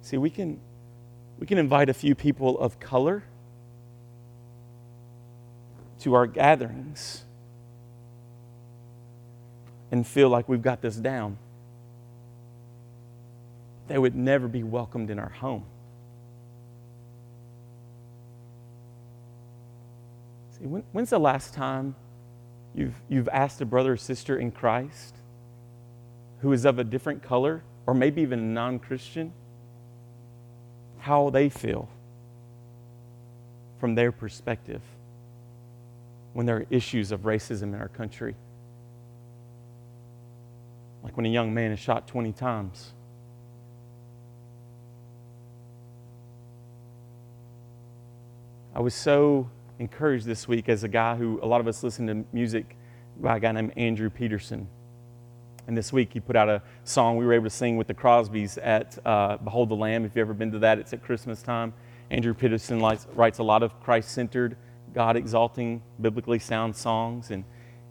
See, we can, we can invite a few people of color to our gatherings and feel like we've got this down. They would never be welcomed in our home. See, when, when's the last time you've, you've asked a brother or sister in Christ who is of a different color, or maybe even a non Christian, how they feel from their perspective when there are issues of racism in our country? Like when a young man is shot 20 times. I was so encouraged this week as a guy who a lot of us listen to music by a guy named Andrew Peterson. And this week he put out a song we were able to sing with the Crosbys at uh, Behold the Lamb. If you've ever been to that, it's at Christmas time. Andrew Peterson writes a lot of Christ centered, God exalting, biblically sound songs. And,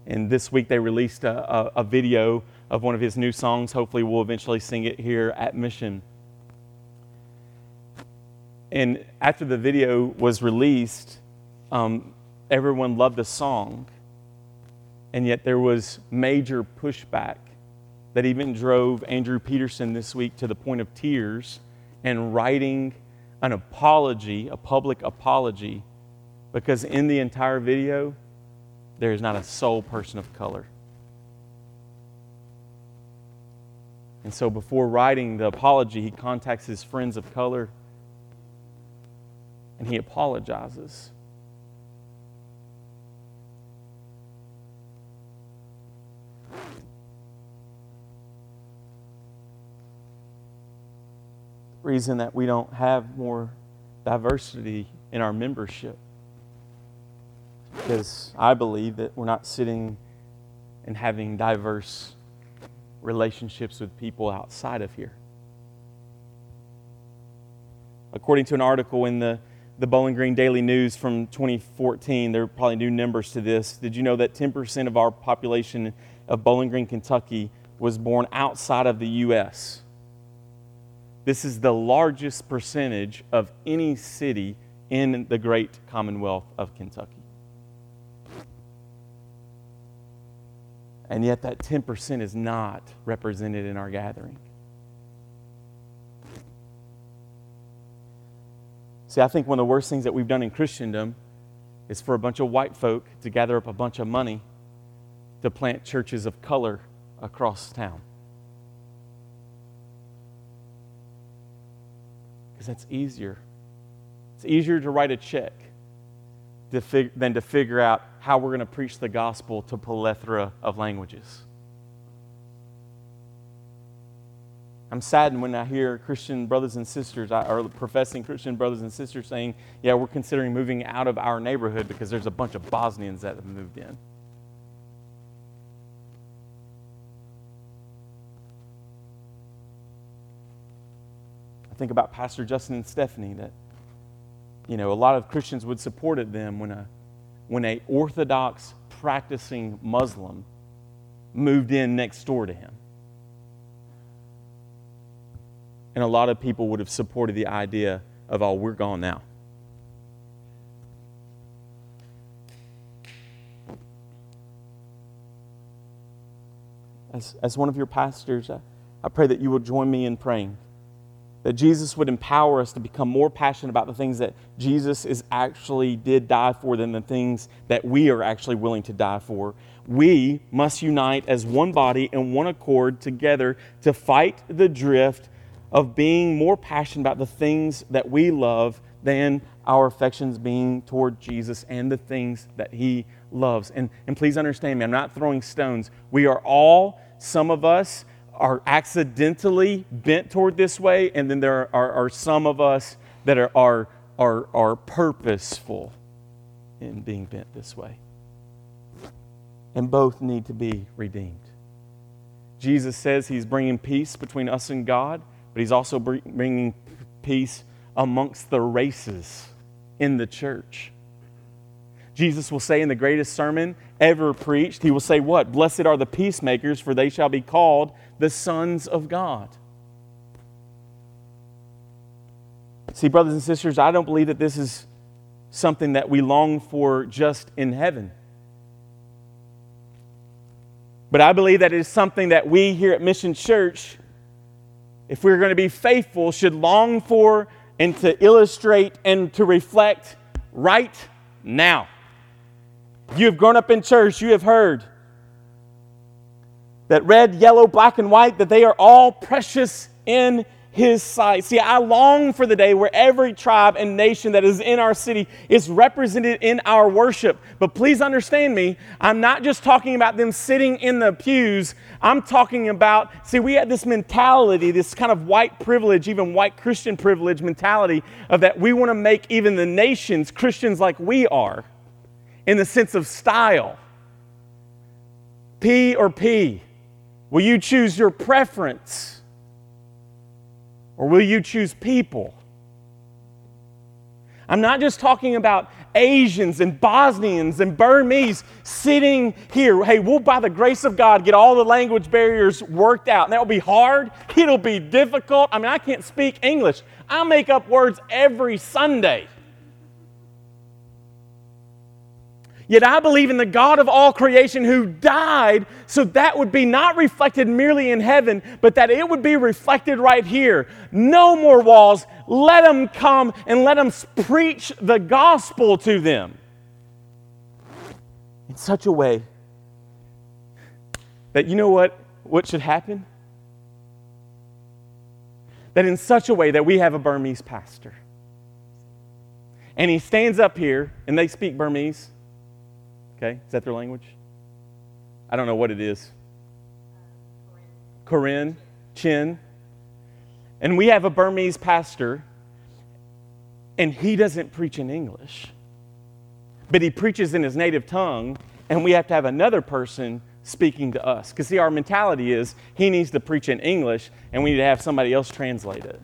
and this week they released a, a, a video of one of his new songs. Hopefully, we'll eventually sing it here at Mission. And after the video was released, um, everyone loved the song. And yet there was major pushback that even drove Andrew Peterson this week to the point of tears and writing an apology, a public apology, because in the entire video, there is not a sole person of color. And so before writing the apology, he contacts his friends of color and he apologizes. reason that we don't have more diversity in our membership because I believe that we're not sitting and having diverse relationships with people outside of here. According to an article in the, the Bowling Green Daily News from 2014, there are probably new numbers to this. Did you know that 10% of our population of Bowling Green, Kentucky was born outside of the U.S.? This is the largest percentage of any city in the great Commonwealth of Kentucky. And yet, that 10% is not represented in our gathering. See, I think one of the worst things that we've done in Christendom is for a bunch of white folk to gather up a bunch of money to plant churches of color across town. Because that's easier. It's easier to write a check to fig- than to figure out how we're going to preach the gospel to plethora of languages. I'm saddened when I hear Christian brothers and sisters, or professing Christian brothers and sisters saying, Yeah, we're considering moving out of our neighborhood because there's a bunch of Bosnians that have moved in. I think about Pastor Justin and Stephanie that, you know, a lot of Christians would support them when a, when a Orthodox practicing Muslim moved in next door to him. And a lot of people would have supported the idea of, oh, we're gone now. As, as one of your pastors, I, I pray that you will join me in praying that Jesus would empower us to become more passionate about the things that Jesus is actually did die for than the things that we are actually willing to die for. We must unite as one body and one accord together to fight the drift of being more passionate about the things that we love than our affections being toward Jesus and the things that He loves. And, and please understand me, I'm not throwing stones. We are all, some of us, are accidentally bent toward this way, and then there are, are some of us that are, are, are, are purposeful in being bent this way. And both need to be redeemed. Jesus says he's bringing peace between us and God, but he's also bringing peace amongst the races in the church. Jesus will say in the greatest sermon ever preached, He will say, What? Blessed are the peacemakers, for they shall be called the sons of God. See, brothers and sisters, I don't believe that this is something that we long for just in heaven. But I believe that it is something that we here at Mission Church, if we're going to be faithful, should long for and to illustrate and to reflect right now. You have grown up in church, you have heard that red, yellow, black, and white, that they are all precious in his sight. See, I long for the day where every tribe and nation that is in our city is represented in our worship. But please understand me, I'm not just talking about them sitting in the pews. I'm talking about, see, we had this mentality, this kind of white privilege, even white Christian privilege mentality of that we want to make even the nations Christians like we are in the sense of style. P or P? Will you choose your preference? Or will you choose people? I'm not just talking about Asians and Bosnians and Burmese sitting here. Hey, we'll, by the grace of God, get all the language barriers worked out. And that will be hard. It'll be difficult. I mean, I can't speak English. I make up words every Sunday. Yet I believe in the God of all creation who died so that would be not reflected merely in heaven, but that it would be reflected right here. No more walls. Let them come and let them preach the gospel to them in such a way that you know what what should happen? That in such a way that we have a Burmese pastor. And he stands up here and they speak Burmese Okay? Is that their language? I don't know what it is. Karen, Chin. And we have a Burmese pastor, and he doesn't preach in English, but he preaches in his native tongue, and we have to have another person speaking to us. Because, see, our mentality is he needs to preach in English, and we need to have somebody else translate it.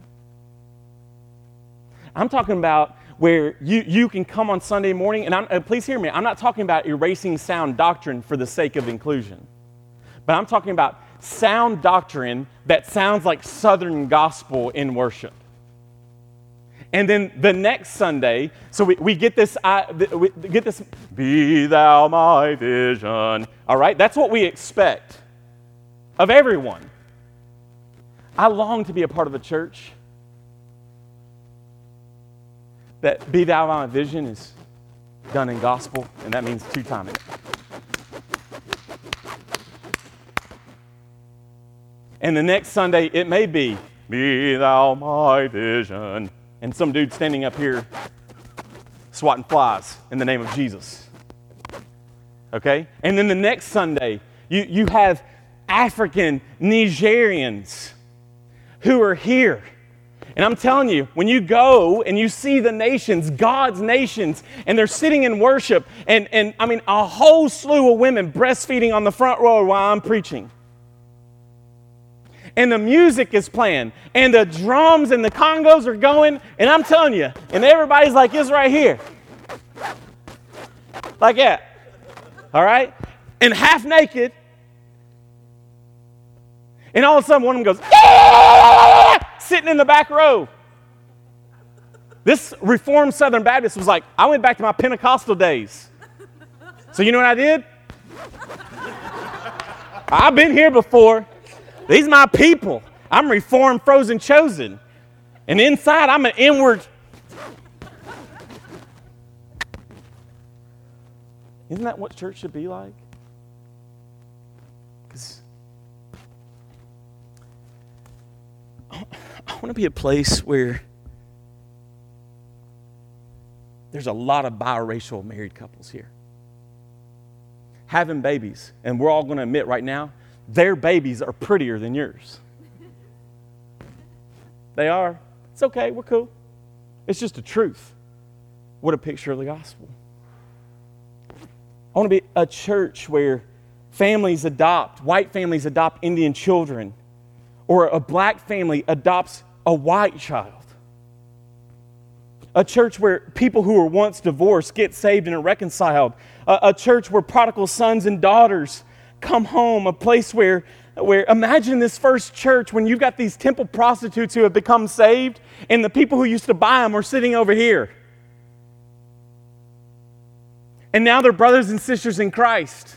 I'm talking about where you, you can come on Sunday morning, and, and please hear me, I'm not talking about erasing sound doctrine for the sake of inclusion, but I'm talking about sound doctrine that sounds like Southern gospel in worship. And then the next Sunday, so we, we get this, uh, we get this, be thou my vision. All right, that's what we expect of everyone. I long to be a part of a church that be thou my vision is done in gospel, and that means two timing. And the next Sunday, it may be, Be thou my vision. And some dude standing up here swatting flies in the name of Jesus. Okay? And then the next Sunday, you, you have African Nigerians who are here and I'm telling you, when you go and you see the nations, God's nations, and they're sitting in worship, and, and I mean, a whole slew of women breastfeeding on the front row while I'm preaching. And the music is playing, and the drums and the congas are going, and I'm telling you, and everybody's like this right here. Like that. All right? And half naked. And all of a sudden, one of them goes, sitting in the back row. This Reformed Southern Baptist was like, I went back to my Pentecostal days. So you know what I did? I've been here before. These are my people. I'm reformed, frozen, chosen. And inside, I'm an inward. Isn't that what church should be like? Because want to be a place where there's a lot of biracial married couples here having babies. And we're all going to admit right now, their babies are prettier than yours. They are. It's okay. We're cool. It's just a truth. What a picture of the gospel. I want to be a church where families adopt, white families adopt Indian children or a black family adopts a white child. A church where people who were once divorced get saved and are reconciled. A, a church where prodigal sons and daughters come home. A place where, where, imagine this first church when you've got these temple prostitutes who have become saved, and the people who used to buy them are sitting over here. And now they're brothers and sisters in Christ.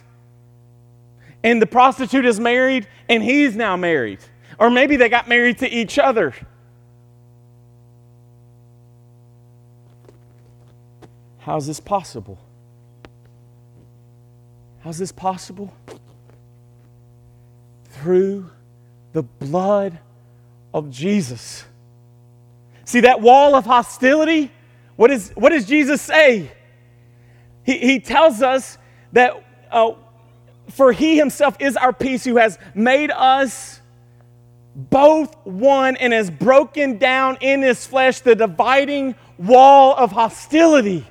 And the prostitute is married, and he's now married. Or maybe they got married to each other. How is this possible? How's this possible? Through the blood of Jesus. See that wall of hostility? What, is, what does Jesus say? He, he tells us that uh, for he himself is our peace who has made us both one and has broken down in his flesh the dividing wall of hostility.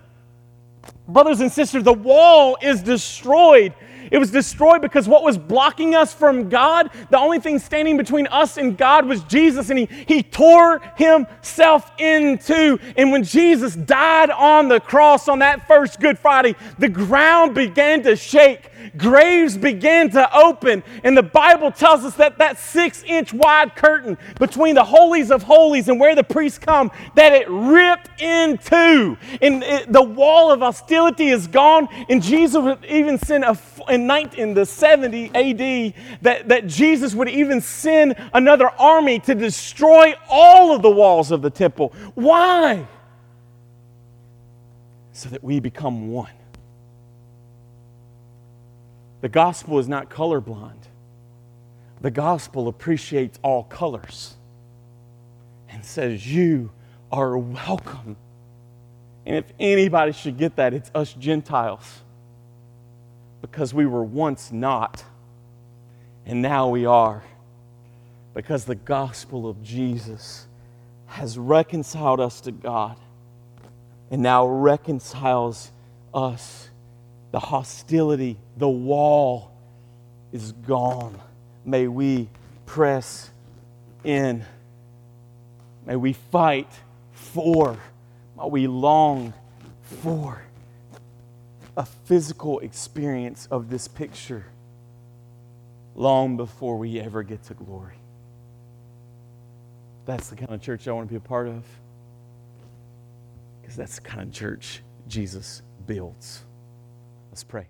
Brothers and sisters, the wall is destroyed. It was destroyed because what was blocking us from God, the only thing standing between us and God was Jesus, and He, he tore Himself in two. And when Jesus died on the cross on that first Good Friday, the ground began to shake graves began to open. And the Bible tells us that that six inch wide curtain between the holies of holies and where the priests come, that it ripped in two. And it, the wall of hostility is gone. And Jesus would even send a, in, 19, in the 70 AD, that, that Jesus would even send another army to destroy all of the walls of the temple. Why? So that we become one. The gospel is not colorblind. The gospel appreciates all colors and says, You are welcome. And if anybody should get that, it's us Gentiles. Because we were once not, and now we are. Because the gospel of Jesus has reconciled us to God and now reconciles us the hostility, the wall is gone. May we press in. May we fight for, may we long for a physical experience of this picture long before we ever get to glory. That's the kind of church I want to be a part of. Because that's the kind of church Jesus builds. Let's pray.